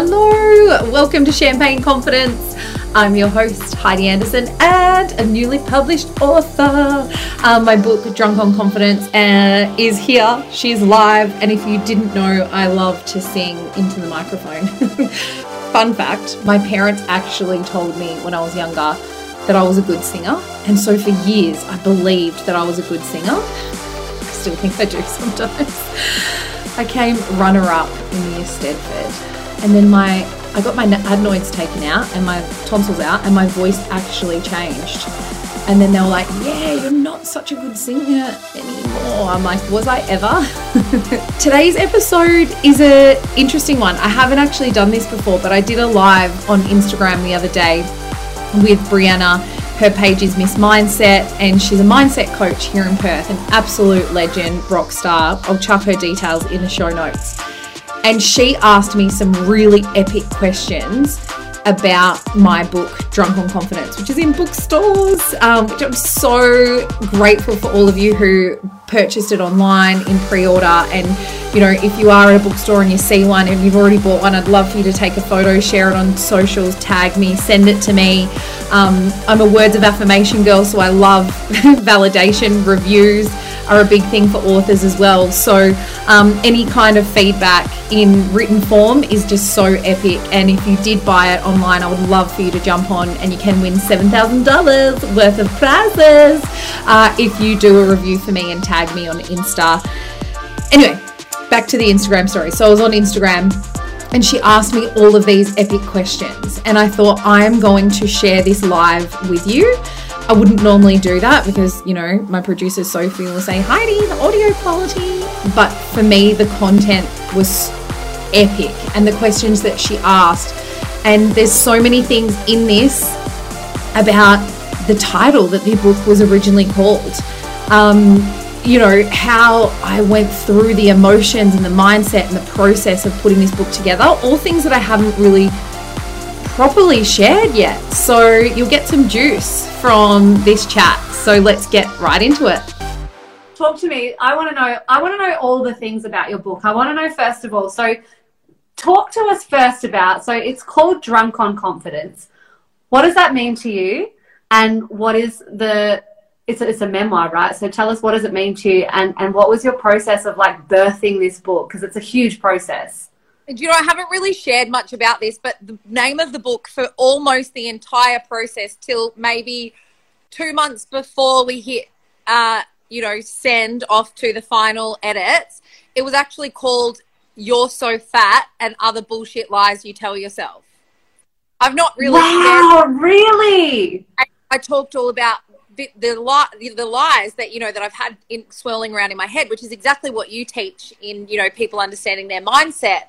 Hello, welcome to Champagne Confidence. I'm your host, Heidi Anderson, and a newly published author. Um, my book, Drunk on Confidence, uh, is here. She's live, and if you didn't know, I love to sing into the microphone. Fun fact my parents actually told me when I was younger that I was a good singer, and so for years I believed that I was a good singer. I still think I do sometimes. I came runner up in the Eisteddfod and then my I got my adenoids taken out and my tonsils out, and my voice actually changed. And then they were like, "Yeah, you're not such a good singer anymore." I'm like, "Was I ever?" Today's episode is a interesting one. I haven't actually done this before, but I did a live on Instagram the other day with Brianna. Her page is Miss Mindset, and she's a mindset coach here in Perth, an absolute legend, rock star. I'll chuck her details in the show notes. And she asked me some really epic questions about my book, Drunk on Confidence, which is in bookstores, um, which I'm so grateful for all of you who purchased it online in pre order. And, you know, if you are at a bookstore and you see one and you've already bought one, I'd love for you to take a photo, share it on socials, tag me, send it to me. Um, I'm a words of affirmation girl, so I love validation, reviews are a big thing for authors as well. So, um, any kind of feedback in written form is just so epic. And if you did buy it online, I would love for you to jump on and you can win $7,000 worth of prizes uh, if you do a review for me and tag me on Insta. Anyway, back to the Instagram story. So, I was on Instagram and she asked me all of these epic questions. And I thought, I am going to share this live with you. I wouldn't normally do that because, you know, my producer Sophie will say, Heidi, the audio quality. But for me, the content was epic and the questions that she asked. And there's so many things in this about the title that the book was originally called. Um, you know, how I went through the emotions and the mindset and the process of putting this book together, all things that I haven't really properly shared yet. So you'll get some juice from this chat. So let's get right into it. Talk to me. I want to know I want to know all the things about your book. I want to know first of all. So talk to us first about so it's called Drunk on Confidence. What does that mean to you? And what is the it's a, it's a memoir, right? So tell us what does it mean to you and and what was your process of like birthing this book because it's a huge process you know, I haven't really shared much about this, but the name of the book for almost the entire process till maybe two months before we hit, uh, you know, send off to the final edits, it was actually called You're So Fat and Other Bullshit Lies You Tell Yourself. I've not really. Wow, really? I, I talked all about the, the, the lies that you know that I've had in, swirling around in my head, which is exactly what you teach in you know people understanding their mindset.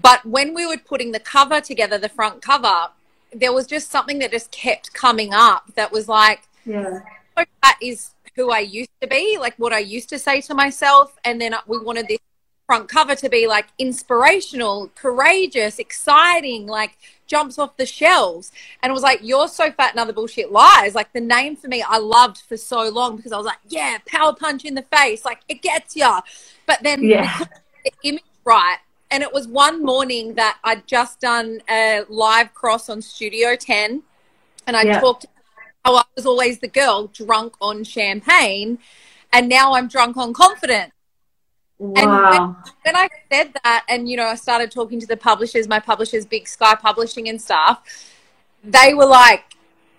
But when we were putting the cover together, the front cover, there was just something that just kept coming up that was like, yeah, that is who I used to be, like what I used to say to myself. And then we wanted this front cover to be like inspirational, courageous, exciting, like jumps off the shelves. And it was like, You're so fat and other bullshit lies. Like the name for me, I loved for so long because I was like, Yeah, power punch in the face. Like it gets ya. But then yeah. the image right and it was one morning that I'd just done a live cross on Studio 10 and I yeah. talked how I was always the girl drunk on champagne and now I'm drunk on confidence. Wow. And when, I said that and you know I started talking to the publishers, my publishers Big Sky Publishing and stuff, they were like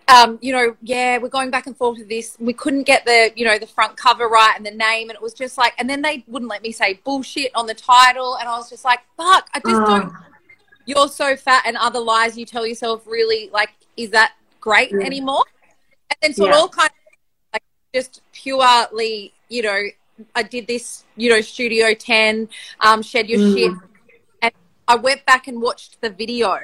um, you know, yeah, we're going back and forth with this. We couldn't get the, you know, the front cover right and the name, and it was just like, and then they wouldn't let me say bullshit on the title, and I was just like, fuck, I just don't. You're so fat, and other lies you tell yourself really like, is that great yeah. anymore? And then so yeah. it all kind of like just purely, you know, I did this, you know, Studio Ten, um, shed your mm. shit, and I went back and watched the video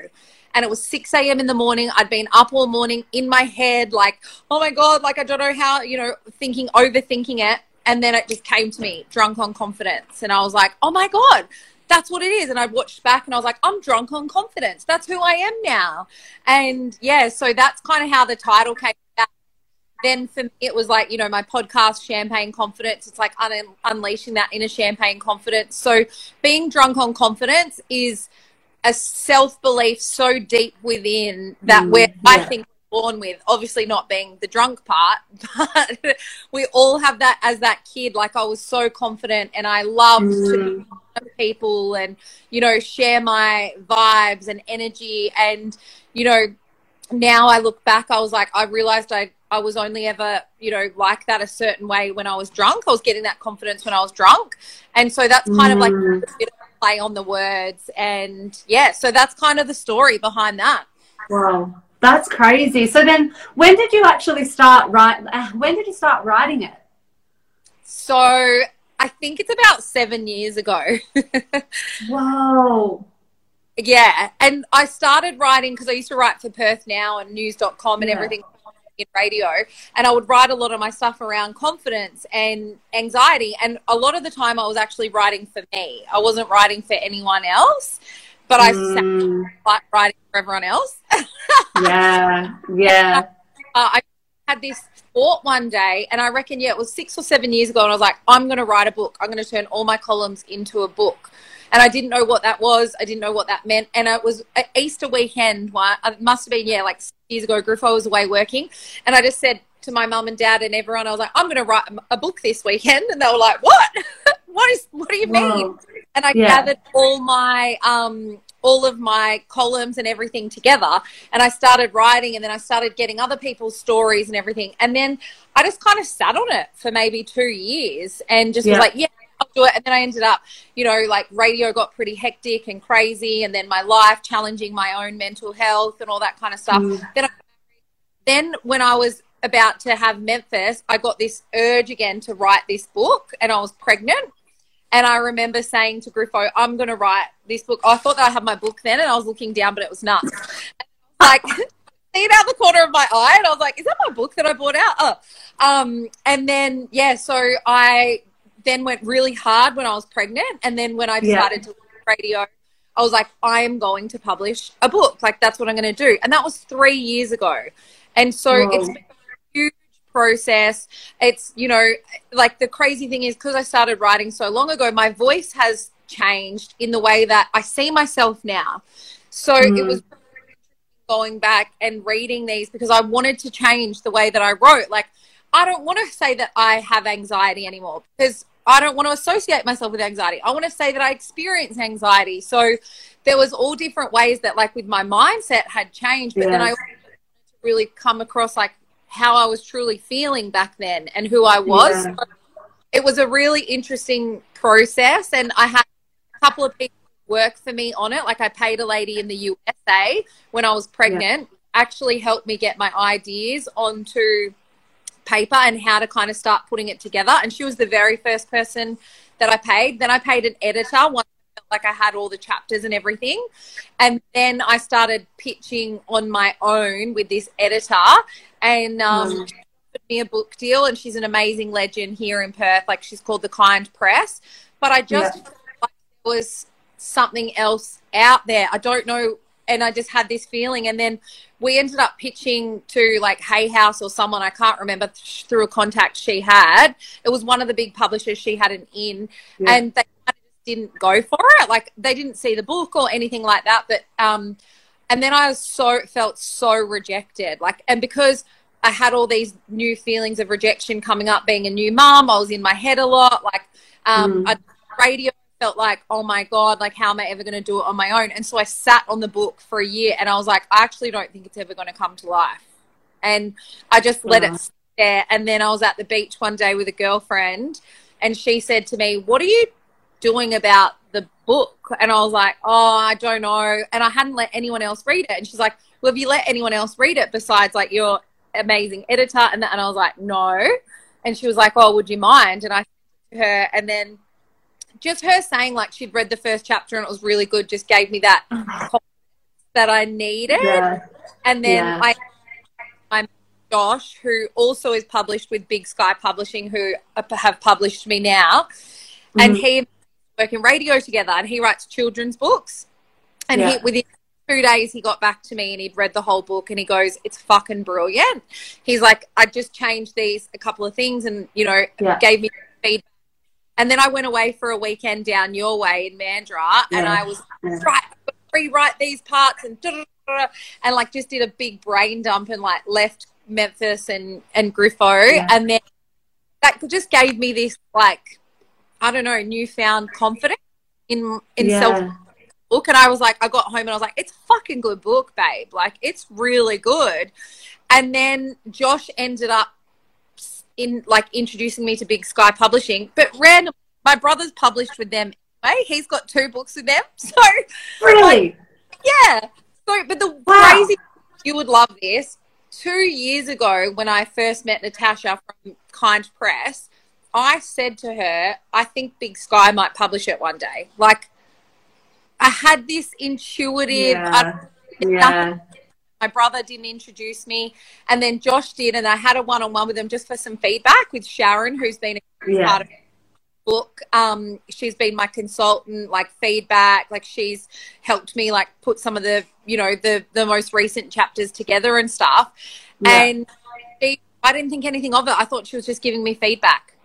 and it was 6 a.m. in the morning. I'd been up all morning in my head, like, oh my God, like I don't know how, you know, thinking, overthinking it. And then it just came to me, drunk on confidence. And I was like, oh my God, that's what it is. And I watched back and I was like, I'm drunk on confidence. That's who I am now. And yeah, so that's kind of how the title came. Then for me, it was like, you know, my podcast, Champagne Confidence. It's like un- unleashing that inner champagne confidence. So being drunk on confidence is a self belief so deep within that Mm, we're, yeah. I think, born with. Obviously, not being the drunk part, but we all have that as that kid. Like, I was so confident and I loved to Mm, people and you know share my vibes and energy and you know now i look back i was like i realized i i was only ever you know like that a certain way when i was drunk i was getting that confidence when i was drunk and so that's kind of like Mm. a bit of a play on the words and yeah so that's kind of the story behind that wow, that's crazy. So then, when did you actually start write? uh, When did you start writing it? so i think it's about seven years ago Whoa. Yeah, and I started writing because I used to write for Perth Now and News.com and Yeah. everything in radio, and I would write a lot of my stuff around confidence and anxiety. And a lot of the time, I was actually writing for me. I wasn't writing for anyone else, but I sat Mm, like writing for everyone else. yeah, yeah. uh, I had this thought one day, and I reckon, yeah, it was six or seven years ago, and I was like, I'm going to write a book. I'm going to turn all my columns into a book. And I didn't know what that was. I didn't know what that meant. And it was a Easter weekend. One, it must have been, yeah, like six years ago. Griffo was away working. And I just said to my mum and dad and everyone, I was like, I'm going to write a book this weekend. And they were like, what? what is, what do you mean? Whoa. and I Yeah. gathered all my um all of my columns and everything together and I started writing and then I started getting other people's stories and everything and then I just kind of sat on it for maybe 2 years and just Yeah. was like yeah do it and then I ended up you know like radio got pretty hectic and crazy and then my life challenging my own mental health and all that kind of stuff Mm. then I, then when I was about to have Memphis I got this urge again to write this book and I was pregnant and I remember saying to Griffo, I'm going to write this book. I thought that I had my book then, and I was looking down, but it was nuts. like, see it out the corner of my eye, and I was like, "Is that my book that I bought out?" Oh. Um, and then yeah, so I then went really hard when I was pregnant, and then when I Yeah. decided to leave radio, I was like, "I am going to publish a book. Like that's what I'm going to do," and that was three years ago. And so Whoa. it's been a huge process. It's you know like the crazy thing is because I started writing so long ago, my voice has changed in the way that I see myself now. So it Mm. was going back and reading these because I wanted to change the way that I wrote. Like, I don't want to say that I have anxiety anymore because I don't want to associate myself with anxiety. I want to say that I experience anxiety. So there was all different ways that, like, with my mindset had changed, but then I Yes. wanted to really come across like how I was truly feeling back then and who I was. Yeah. So it was a really interesting process, and I had a couple of people work for me on it. Like I paid a lady in the USA when I was pregnant, actually helped me get my ideas onto paper and how to kind of start putting it together. And she was the very first person that I paid. Then I paid an editor once I felt like I had all the chapters and everything. And then I started pitching on my own with this editor and um, Mm. she offered me a book deal and she's an amazing legend here in Perth. Like she's called the Kind Press. But I just Yeah. felt like there was something else out there. I don't know. And I just had this feeling. And then we ended up pitching to like Hay House or someone I can't remember th- through a contact she had. It was one of the big publishers she had an in, Yeah. and they kind of just didn't go for it. Like they didn't see the book or anything like that. But um, and then I was so felt so rejected. Like, and because I had all these new feelings of rejection coming up, being a new mom, I was in my head a lot. Like, um, Mm. I, radio felt like, oh my god, like how am I ever going to do it on my own? And so I sat on the book for a year, and I was like, I actually don't think it's ever going to come to life. And I just let Wow. it sit there. And then I was at the beach one day with a girlfriend, and she said to me, "What are you doing about the book?" And I was like, "Oh, I don't know." And I hadn't let anyone else read it. And she's like, "Well, have you let anyone else read it besides like your amazing editor?" And that, and I was like, "No." And she was like, "Oh, would you mind?" And I said to her, and then just her saying like she'd read the first chapter and it was really good just gave me that that I needed. Yeah. And then Yeah. I, I'm Josh, who also is published with Big Sky Publishing, who have published me now, and Mhm. he work in radio together, and he writes children's books. And he Yeah. within two days, he got back to me and he'd read the whole book, and he goes, "It's fucking brilliant." He's like, "I just changed these a couple of things, and you know, Yeah. gave me feedback." And then I went away for a weekend down your way in Mandurah, and I was Yeah. right rewrite these parts and and like just did a big brain dump and like left Memphis and and Griffo, yeah. and then that just gave me this like I don't know newfound confidence in in yeah. self book and I was like I got home and I was like it's fucking good book babe like it's really good and then Josh ended up in like introducing me to Big Sky Publishing but randomly my brother's published with them anyway he's got two books with them so really like, yeah so but the wow. crazy you would love this two years ago when I first met Natasha from Kind Press I said to her, I think Big Sky might publish it one day. Like, I had this intuitive. Yeah. yeah. My brother didn't introduce me, and then Josh did, and I had a one-on-one with him just for some feedback with Sharon, who's been a yeah. part of the book. Um, she's been my consultant, like feedback, like she's helped me like put some of the, you know, the the most recent chapters together and stuff. Yeah. And she, I didn't think anything of it. I thought she was just giving me feedback.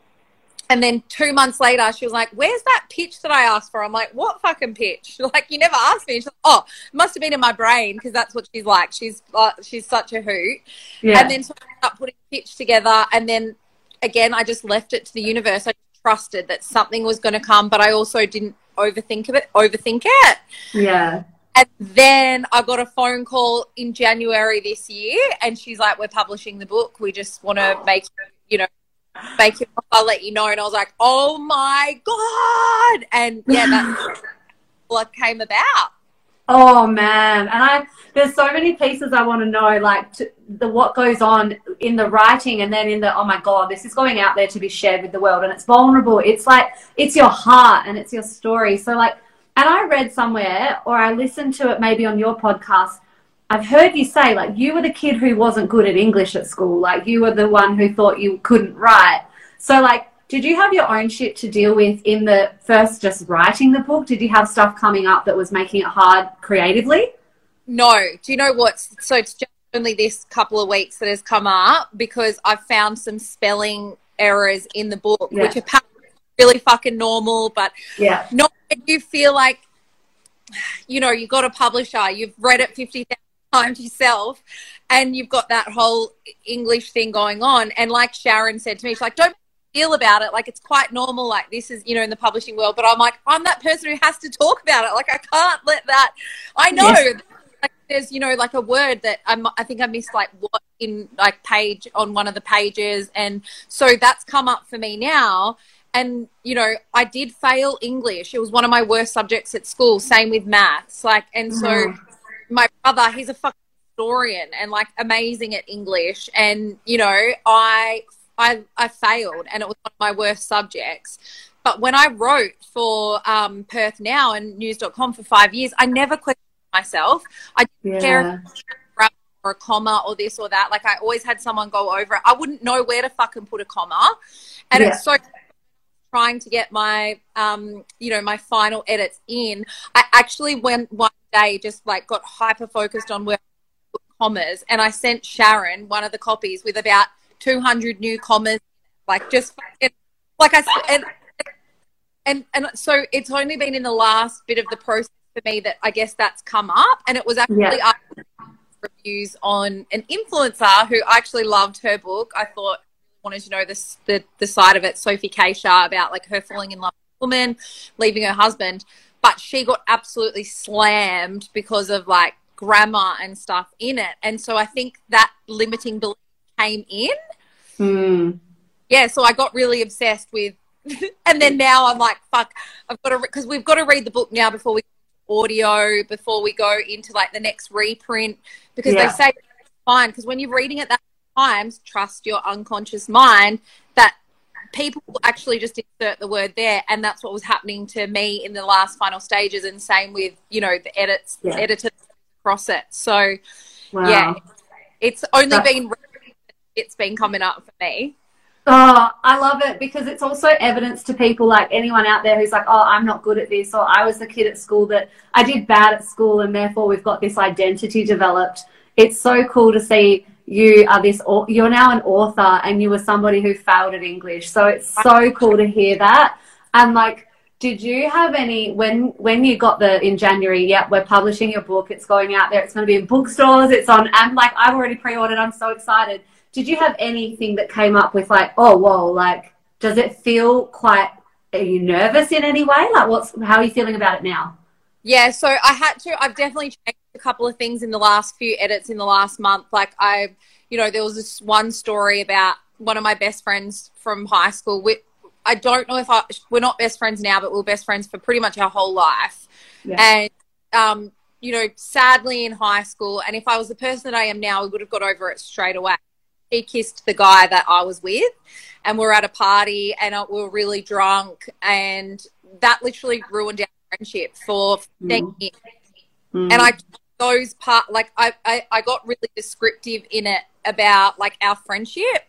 And then two months later, she was like, "Where's that pitch that I asked for?" I'm like, "What fucking pitch? Like, you never asked me." She's like, "Oh, must have been in my brain because that's what she's like. She's uh, she's such a hoot." Yeah. And then so I up putting pitch together, and then again, I just left it to the universe. I trusted that something was going to come, but I also didn't overthink of it. Overthink it. Yeah. And then I got a phone call in January this year, and she's like, "We're publishing the book. We just want to make you know make you I'll let you know. And I was like, oh my God. And yeah, that's what came about. Oh man, and I there's so many pieces I want to know, like to, the what goes on in the writing, and then in the oh my god, this is going out there to be shared with the world, and it's vulnerable. It's like it's your heart and it's your story. So like, and I read somewhere or I listened to it maybe on your podcast I've heard you say, like, you were the kid who wasn't good at English at school. Like, you were the one who thought you couldn't write. So, like, did you have your own shit to deal with in the first just writing the book? Did you have stuff coming up that was making it hard creatively? No. Do you know what? So, it's just only this couple of weeks that has come up because I've found some spelling errors in the book, yeah. which are really fucking normal, but yeah. not you feel like you know, you got a publisher, you've read it 50,000 Times to yourself and you've got that whole English thing going on. And like Sharon said to me, she's like, don't feel about it. Like it's quite normal. Like this is, you know, in the publishing world. But I'm like, I'm that person who has to talk about it. Like I can't let that. I know. Yes. There's, you know, like a word that I'm, I think I missed like what in like page on one of the pages. And so that's come up for me now. And, you know, I did fail English. It was one of my worst subjects at school. Same with maths. Like, and mm-hmm. so my brother, he's a fucking historian and like amazing at English. And, you know, I, I, I failed and it was one of my worst subjects. But when I wrote for um, Perth Now and news.com for five years, I never questioned myself. I didn't yeah. care or a comma or this or that. Like I always had someone go over it. I wouldn't know where to fucking put a comma. And yeah. it's so trying to get my um, you know, my final edits in. I actually went one day just like got hyper focused on where commas and I sent Sharon one of the copies with about 200 new commas like just like I and and and so it's only been in the last bit of the process for me that I guess that's come up and it was actually yeah. reviews on an influencer who actually loved her book I thought wanted to know this the the side of it Sophie Cachia about like her falling in love with a woman leaving her husband but she got absolutely slammed because of like grammar and stuff in it. And so I think that limiting belief came in. Mm. Yeah, so I got really obsessed with, and then now I'm like, fuck, I've got to, because we've got to read the book now before we audio, before we go into like the next reprint, because yeah. they say it's fine. Because when you're reading it that times, trust your unconscious mind that people actually just insert the word there and that's what was happening to me in the last final stages and same with you know the edits yeah. editors across it so wow. yeah it's only that's... been it's been coming up for me Oh, I love it because it's also evidence to people like anyone out there who's like, oh, I'm not good at this, or I was the kid at school that I did bad at school, and therefore we've got this identity developed. It's so cool to see you are this you're now an author and you were somebody who failed at english so it's so cool to hear that and like did you have any when when you got the in January? Yep, we're publishing your book. It's going out there. It's going to be in bookstores. It's on. I'm like, I've already pre-ordered. I'm so excited. Did you have anything that came up with like, oh, whoa, like, does it feel quite? Are you nervous in any way? Like, what's how are you feeling about it now? Yeah, so I had to. I've definitely changed a couple of things in the last few edits in the last month. Like I, you know, there was this one story about one of my best friends from high school. We, I don't know if I, we're not best friends now, but we are best friends for pretty much our whole life. Yeah. And, um, you know, sadly in high school, and if I was the person that I am now, we would have got over it straight away. He kissed the guy that I was with, and we are at a party, and we were really drunk, and that literally ruined our friendship for mm. years. Mm. And I those part like I, I I got really descriptive in it about like our friendship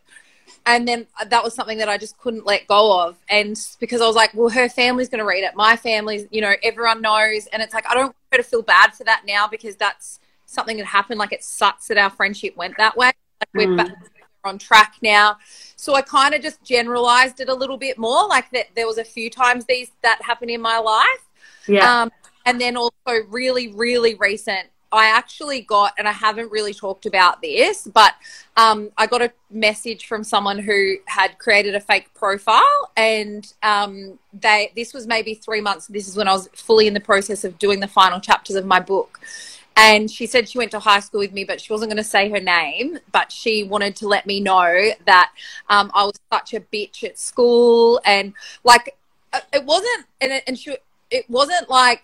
and then that was something that I just couldn't let go of. And because I was like, well, her family's going to read it. My family's, you know, everyone knows. And it's like, I don't want her to feel bad for that now because that's something that happened. Like, it sucks that our friendship went that way. Like, we're mm. back on track now. So I kind of just generalized it a little bit more. Like, that there was a few times these that happened in my life. Yeah. Um, and then also really, really recent I actually got, and I haven't really talked about this, but um, I got a message from someone who had created a fake profile, and um, they this was maybe three months. This is when I was fully in the process of doing the final chapters of my book. And she said she went to high school with me, but she wasn't going to say her name. But she wanted to let me know that um, I was such a bitch at school, and like uh, it wasn't, and, it, and she, it wasn't like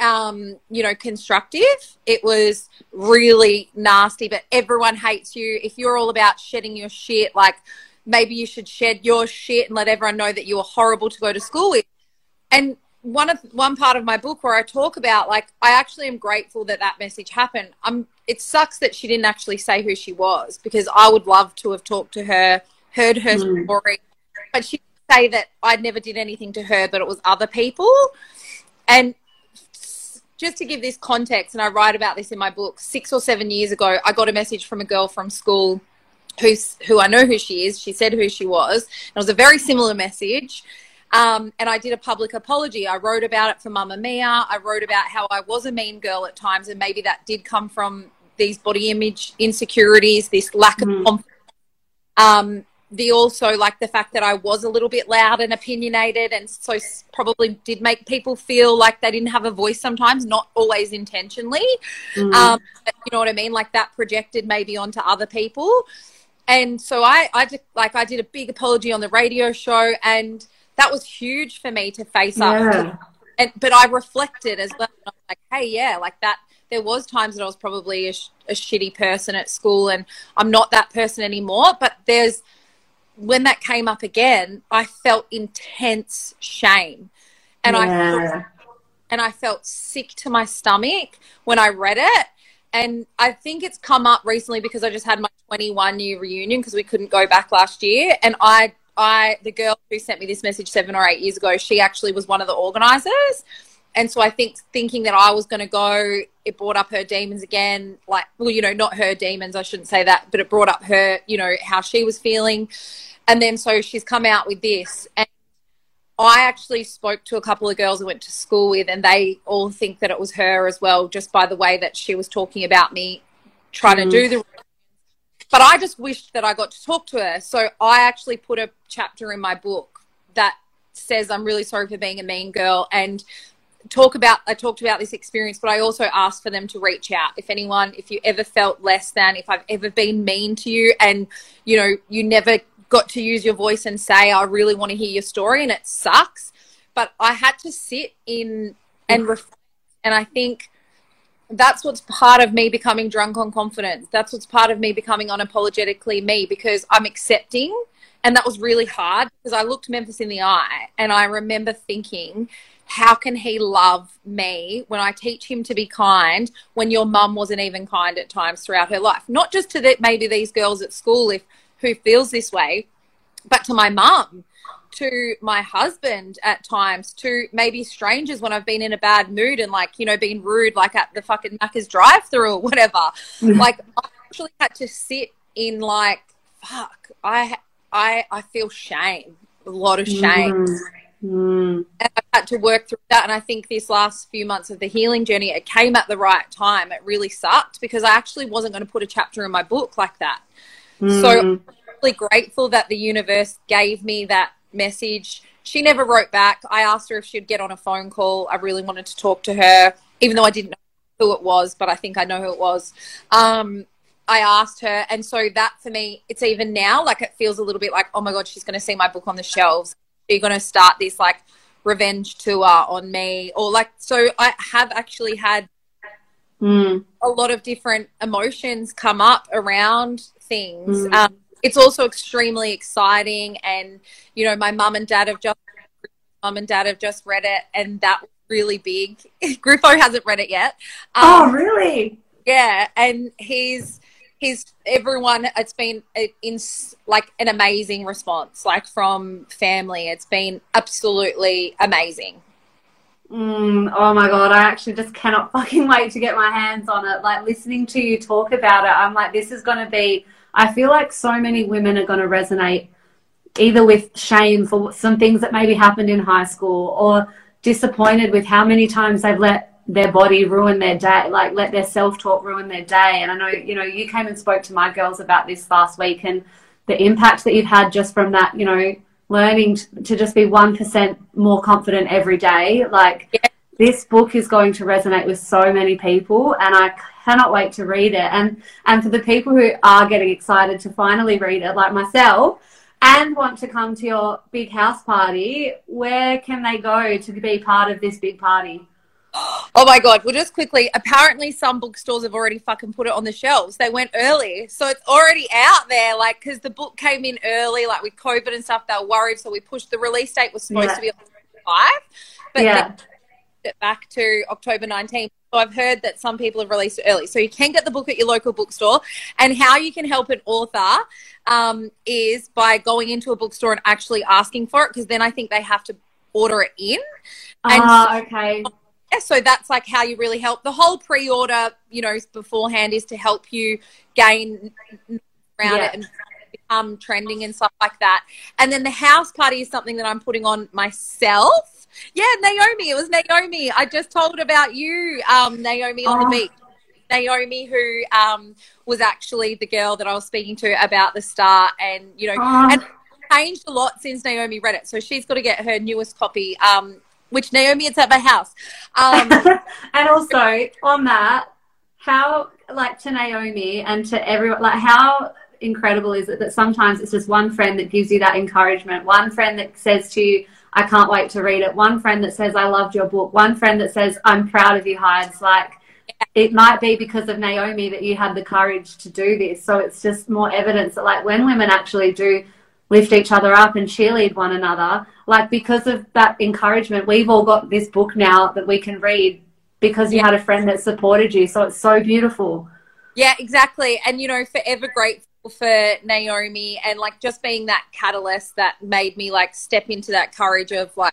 um, you know, constructive. It was really nasty, but everyone hates you. If you're all about shedding your shit, like maybe you should shed your shit and let everyone know that you were horrible to go to school with. And one of one part of my book where I talk about like I actually am grateful that that message happened. I'm it sucks that she didn't actually say who she was because I would love to have talked to her, heard her mm. story, but she say that I never did anything to her, but it was other people. And just to give this context, and I write about this in my book, six or seven years ago, I got a message from a girl from school who's who I know who she is. She said who she was. And It was a very similar message. Um, and I did a public apology. I wrote about it for Mamamia. I wrote about how I was a mean girl at times, and maybe that did come from these body image insecurities, this lack of mm. confidence. Um, the also like the fact that I was a little bit loud and opinionated, and so probably did make people feel like they didn't have a voice sometimes, not always intentionally. Mm. Um, you know what I mean? Like that projected maybe onto other people. And so I, I just like I did a big apology on the radio show, and that was huge for me to face yeah. up. And but I reflected as well. like, hey, yeah, like that there was times that I was probably a, a, shitty person at school and I'm not that person anymore. But there's when that came up again, I felt intense shame. And yeah. I felt, and I felt sick to my stomach when I read it. And I think it's come up recently because I just had my 21 year reunion because we couldn't go back last year. And I, I, the girl who sent me this message seven or eight years ago, she actually was one of the organizers. And so I think thinking that I was going to go, it brought up her demons again. Like, well, you know, not her demons, I shouldn't say that, but it brought up her, you know, how she was feeling. And then so she's come out with this. And I actually spoke to a couple of girls I went to school with, and they all think that it was her as well, just by the way that she was talking about me trying mm. to do the. But I just wished that I got to talk to her. So I actually put a chapter in my book that says I'm really sorry for being a mean girl and talk about I talked about this experience, but I also asked for them to reach out. If anyone, if you ever felt less than, if I've ever been mean to you and you know, you never got to use your voice and say, I really want to hear your story, and it sucks. But I had to sit in and mm. reflect. And I think that's what's part of me becoming drunk on confidence. That's what's part of me becoming unapologetically me because I'm accepting. And that was really hard because I looked Memphis in the eye and I remember thinking, how can he love me when I teach him to be kind when your mum wasn't even kind at times throughout her life? Not just to the, maybe these girls at school, if who feels this way, but to my mum, to my husband at times, to maybe strangers when I've been in a bad mood and like, you know, being rude, like at the fucking Macca's drive through or whatever. Like, I actually had to sit in like, fuck, I, I, I feel shame, a lot of shame. Mm. Mm. And had to work through that. And I think this last few months of the healing journey, it came at the right time. It really sucked because I actually wasn't going to put a chapter in my book like that. Mm. So I'm really grateful that the universe gave me that message. She never wrote back. I asked her if she'd get on a phone call. I really wanted to talk to her, even though I didn't know who it was, but I think I know who it was. Um, I asked her, and so that for me, it's even now like it feels a little bit like, oh my god, she's going to see my book on the shelves. She's going to start this like revenge tour on me, or like so. I have actually had mm. a lot of different emotions come up around things. Mm. Um, it's also extremely exciting, and you know, my mum and dad have just mum and dad have just read it, and that was really big. Griffo hasn't read it yet. Um, oh, really? Yeah, and he's he's everyone it's been in like an amazing response like from family. It's been absolutely amazing. Mm, oh my god i actually just cannot fucking wait to get my hands on it. Like listening to you talk about it i'm like this is going to be i feel like so many women are going to resonate either with shame for some things that maybe happened in high school or disappointed with how many times they've let their body ruin their day, like let their self talk ruin their day. And I know, you know, you came and spoke to my girls about this last week and the impact that you've had just from that, you know, learning to just be 1% more confident every day. Like, yeah. this book is going to resonate with so many people, and I cannot wait to read it. And, and for the people who are getting excited to finally read it, like myself, and want to come to your big house party, where can they go to be part of this big party? Oh my god! Well, just quickly. Apparently, some bookstores have already fucking put it on the shelves. They went early, so it's already out there. Like, because the book came in early, like with COVID and stuff, they were worried, so we pushed the release date was supposed yeah. to be on five, but yeah. it back to October 19th. So I've heard that some people have released it early, so you can get the book at your local bookstore. And how you can help an author um, is by going into a bookstore and actually asking for it, because then I think they have to order it in. Ah, uh, okay yeah, so that's like how you really help. The whole pre-order, you know, beforehand is to help you gain around yeah. it and become trending and stuff like that. And then the house party is something that I'm putting on myself. Yeah, Naomi. It was Naomi. I just told about you, um, Naomi on oh. the beach. Naomi, who um, was actually the girl that I was speaking to about the star, and you know, oh. and changed a lot since Naomi read it. So she's got to get her newest copy um, which Naomi, it's at my house. Um, and also on that, how like to Naomi and to everyone, like how incredible is it that sometimes it's just one friend that gives you that encouragement, one friend that says to you, I can't wait to read it, one friend that says, I loved your book, one friend that says, I'm proud of you, Hides. Like, it might be because of Naomi that you had the courage to do this. So it's just more evidence that, like, when women actually do lift each other up and cheerlead one another. Like because of that encouragement, we've all got this book now that we can read because you had a friend that supported you. So it's so beautiful. Yeah, exactly. And you know, forever grateful for Naomi and like just being that catalyst that made me like step into that courage of like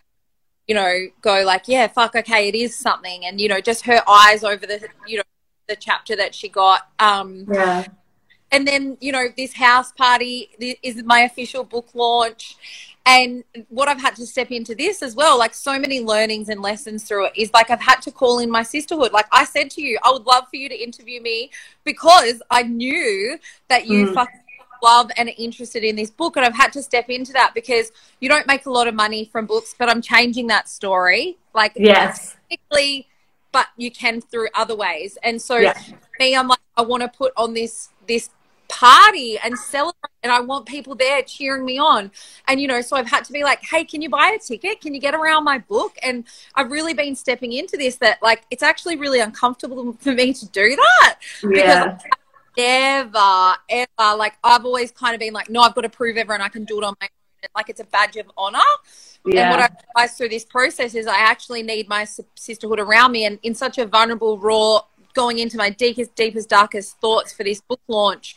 you know, go like, yeah, fuck, okay, it is something, and you know, just her eyes over the, you know, the chapter that she got. Um, yeah and then you know this house party is my official book launch. And what i've had to step into this as well like so many learnings and lessons through it is like i've had to call in my sisterhood. Like i said to you i would love for you to interview me because i knew that you mm. fucking love and are interested in this book and i've had to step into that because you don't make a lot of money from books but i'm changing that story. Like yes. but you can through other ways. And so yeah. me i'm like i want to put on this this party and celebrate and I want people there cheering me on. And you know, so I've had to be like, "Hey, can you buy a ticket? Can you get around my book?" And I've really been stepping into this that like it's actually really uncomfortable for me to do that yeah. because ever ever like I've always kind of been like, "No, I've got to prove everyone I can do it on my own." Like it's a badge of honor. Yeah. And what I realized through this process is I actually need my sisterhood around me and in such a vulnerable, raw, going into my deepest, deepest, darkest thoughts for this book launch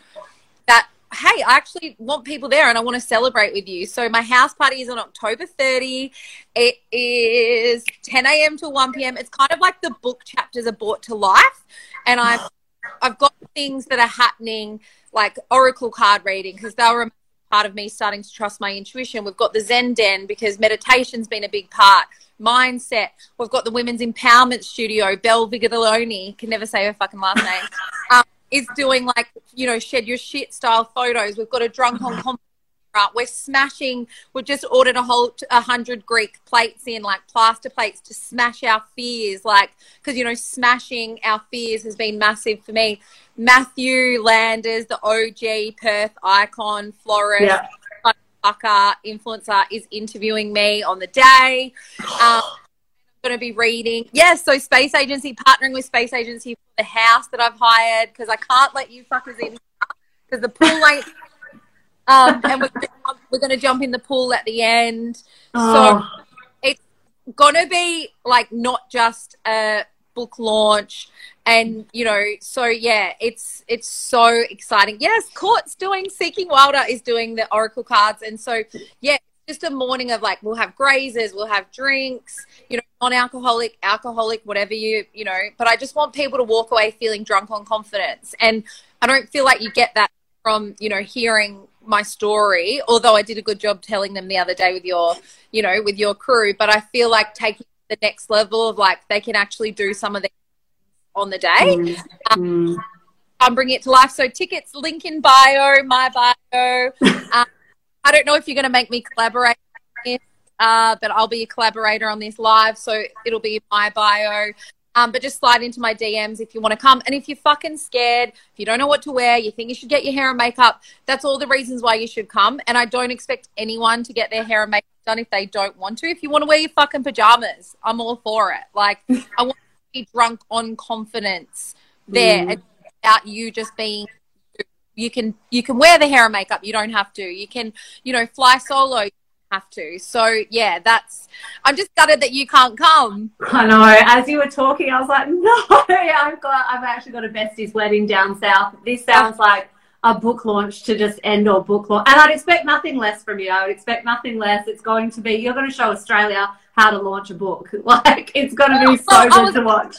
that hey, I actually want people there and I want to celebrate with you. So my house party is on October 30. It is 10 a.m. to 1 p.m. It's kind of like the book chapters are brought to life. And I've I've got things that are happening like oracle card reading because they were a part of me starting to trust my intuition. We've got the Zen Den because meditation's been a big part. Mindset. We've got the Women's Empowerment Studio. Belle Vigiloni can never say her fucking last name. Um, is doing like you know shed your shit style photos. We've got a drunk on confidence. We're smashing. We've just ordered a whole a hundred Greek plates in, like plaster plates, to smash our fears. Like because you know smashing our fears has been massive for me. Matthew Landers, the OG Perth icon florist. Yeah. Influencer is interviewing me on the day. Um, I'm going to be reading. Yes, so Space Agency, partnering with Space Agency for the house that I've hired because I can't let you fuckers in because the pool ain't. Um, and we're, we're going to jump in the pool at the end. Oh. So it's going to be like not just a book launch and you know so yeah it's it's so exciting yes court's doing seeking wilder is doing the oracle cards and so yeah just a morning of like we'll have grazers we'll have drinks you know non-alcoholic alcoholic whatever you you know but i just want people to walk away feeling drunk on confidence and i don't feel like you get that from you know hearing my story although i did a good job telling them the other day with your you know with your crew but i feel like taking the next level of like they can actually do some of the on the day Mm, mm. I'm bringing it to life. So tickets, link in bio, my bio. um, I don't know if you're going to make me collaborate, on this, uh, but I'll be a collaborator on this live, so it'll be my bio. Um, but just slide into my DMs if you want to come. And if you're fucking scared, if you don't know what to wear, you think you should get your hair and makeup, that's all the reasons why you should come. And I don't expect anyone to get their hair and makeup done if they don't want to. If you want to wear your fucking pajamas, I'm all for it. Like, I want to be drunk on confidence there Mm. and you just being you can you can wear the hair and makeup you don't have to you can you know fly solo have to so yeah that's i'm just gutted that you can't come I know. As you were talking, I was like, no, I've got, I've actually got a bestie's wedding down south. This sounds like a book launch to just end or book launch. And I'd expect nothing less from you. I would expect nothing less. It's going to be, you're going to show Australia how to launch a book. Like, it's going to be so Oh, good was- to watch.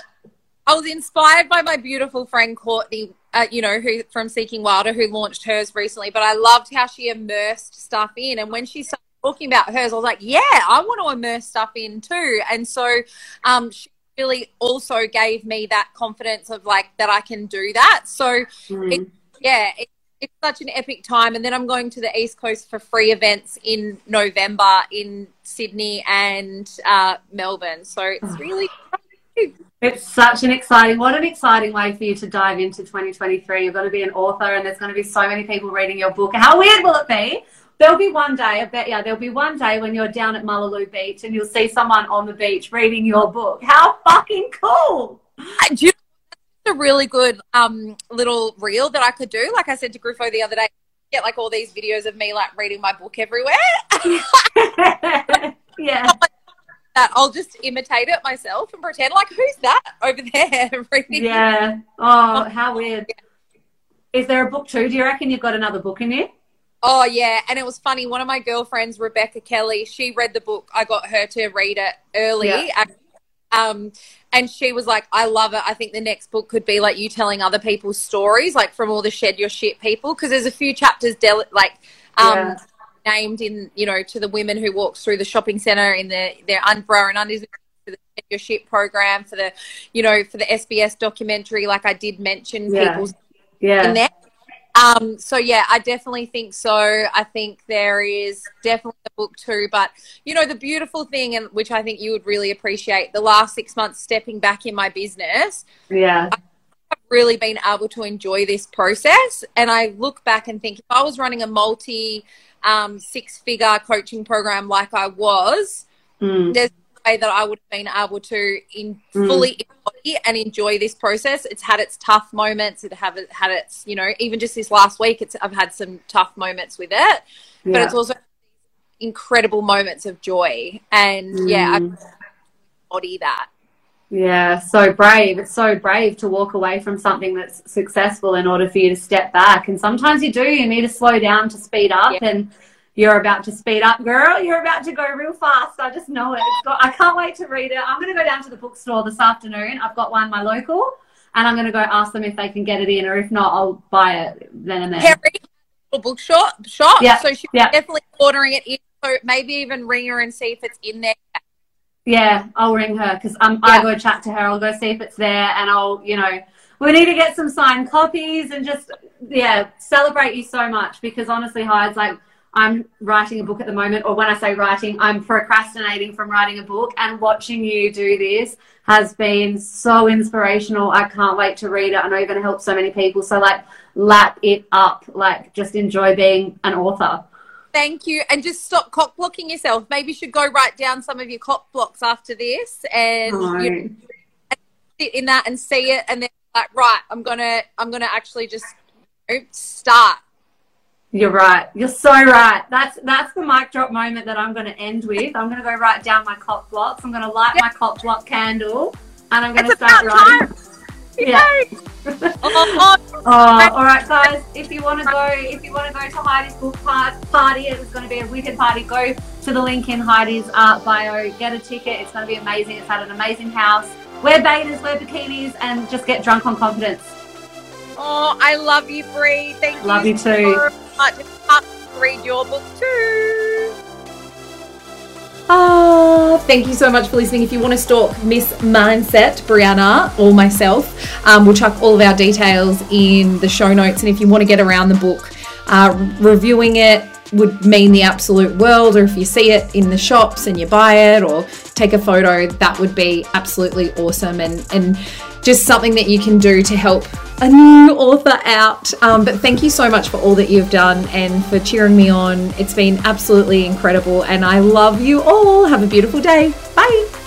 i was inspired by my beautiful friend courtney uh, you know who from seeking wilder who launched hers recently but i loved how she immersed stuff in and when she started talking about hers i was like yeah i want to immerse stuff in too and so um she really also gave me that confidence of like that i can do that so Mm. yeah, it, it's such an epic time. And then I'm going to the East Coast for free events in November in Sydney and uh, Melbourne. So it's really It's such an exciting, what an exciting way for you to dive into 2023. You're going to be an author and there's going to be so many people reading your book. How weird will it be? There'll be one day, I bet yeah, there'll be one day when you're down at Mullaloo Beach and you'll see someone on the beach reading your book. How fucking cool! I do a really good um, little reel that I could do. Like I said to Griffo the other day, get like all these videos of me like reading my book everywhere. yeah. that I'll just imitate it myself and pretend like who's that over there reading? Yeah. Oh, how weird. Is there a book too? Do you reckon you've got another book in you? Oh yeah, and it was funny. One of my girlfriends, Rebecca Kelly, she read the book. I got her to read it early, Yeah. um, and she was like, "I love it. I think the next book could be like you telling other people's stories, like from all the shed your shit people, because there's a few chapters del- like um, Yeah. named in you know to the women who walks through the shopping center in the their underwear and undies for the shed your shit program for the you know for the SBS documentary. Like I did mention Yeah. people's Yeah. Um, so yeah, I definitely think so. I think there is definitely a book too, but you know, the beautiful thing and which I think you would really appreciate the last six months stepping back in my business, Yeah. I've really been able to enjoy this process. And I look back and think if I was running a multi um, six figure coaching program like I was, Mm. there's way that I would have been able to in Mm. fully embody and enjoy this process. It's had its tough moments. It have had its, you know, even just this last week, it's I've had some tough moments with it, but it's also incredible moments of joy. And yeah, I Mm. embody that. Yeah, so brave. It's so brave to walk away from something that's successful in order for you to step back. And sometimes you do. You need to slow down to speed up. Yeah. And you're about to speed up, girl. You're about to go real fast. I just know it. It's got, I can't wait to read it. I'm going to go down to the bookstore this afternoon. I've got one, my local, and I'm going to go ask them if they can get it in, or if not, I'll buy it then and there. Little bookshop shop. Yeah, So she's yeah. definitely ordering it in. So maybe even ring her and see if it's in there. Yeah, I'll ring her because um, Yeah. I go chat to her. I'll go see if it's there, and I'll, you know, we need to get some signed copies and just, yeah, celebrate you so much because honestly, Hides like, I'm writing a book at the moment, or when I say writing, I'm procrastinating from writing a book, and watching you do this has been so inspirational. I can't wait to read it. I know you're going to help so many people. So, like, lap it up. Like, just enjoy being an author. Thank you. And just stop cock blocking yourself. Maybe you should go write down some of your cock blocks after this and you know, sit in that and see it and then like, right, I'm gonna I'm gonna actually just start. You're right. You're so right. That's that's the mic drop moment that I'm going to end with. I'm going to go write down my cop blocks. I'm going to light my cop block candle, and I'm going to start writing. Yeah. oh, oh, Oh, all right, guys. If you want to go, if you want to go to Heidi's book par- party, it's going to be a wicked party. Go to the link in Heidi's uh, bio, get a ticket. It's going to be amazing. It's at an amazing house. Wear betas, wear bikinis, and just get drunk on confidence. Oh, I love you, Bree. Thank Love you you too. so much. Read your book too. Oh, thank you so much for listening. If you want to stalk Miss Mindset, Brianna, or myself, um, we'll chuck all of our details in the show notes. And if you want to get around the book, uh, reviewing it would mean the absolute world. Or if you see it in the shops and you buy it or take a photo, that would be absolutely awesome and, and just something that you can do to help a new author out. Um, but thank you so much for all that you've done and for cheering me on. It's been absolutely incredible, and I love you all. Have a beautiful day. Bye.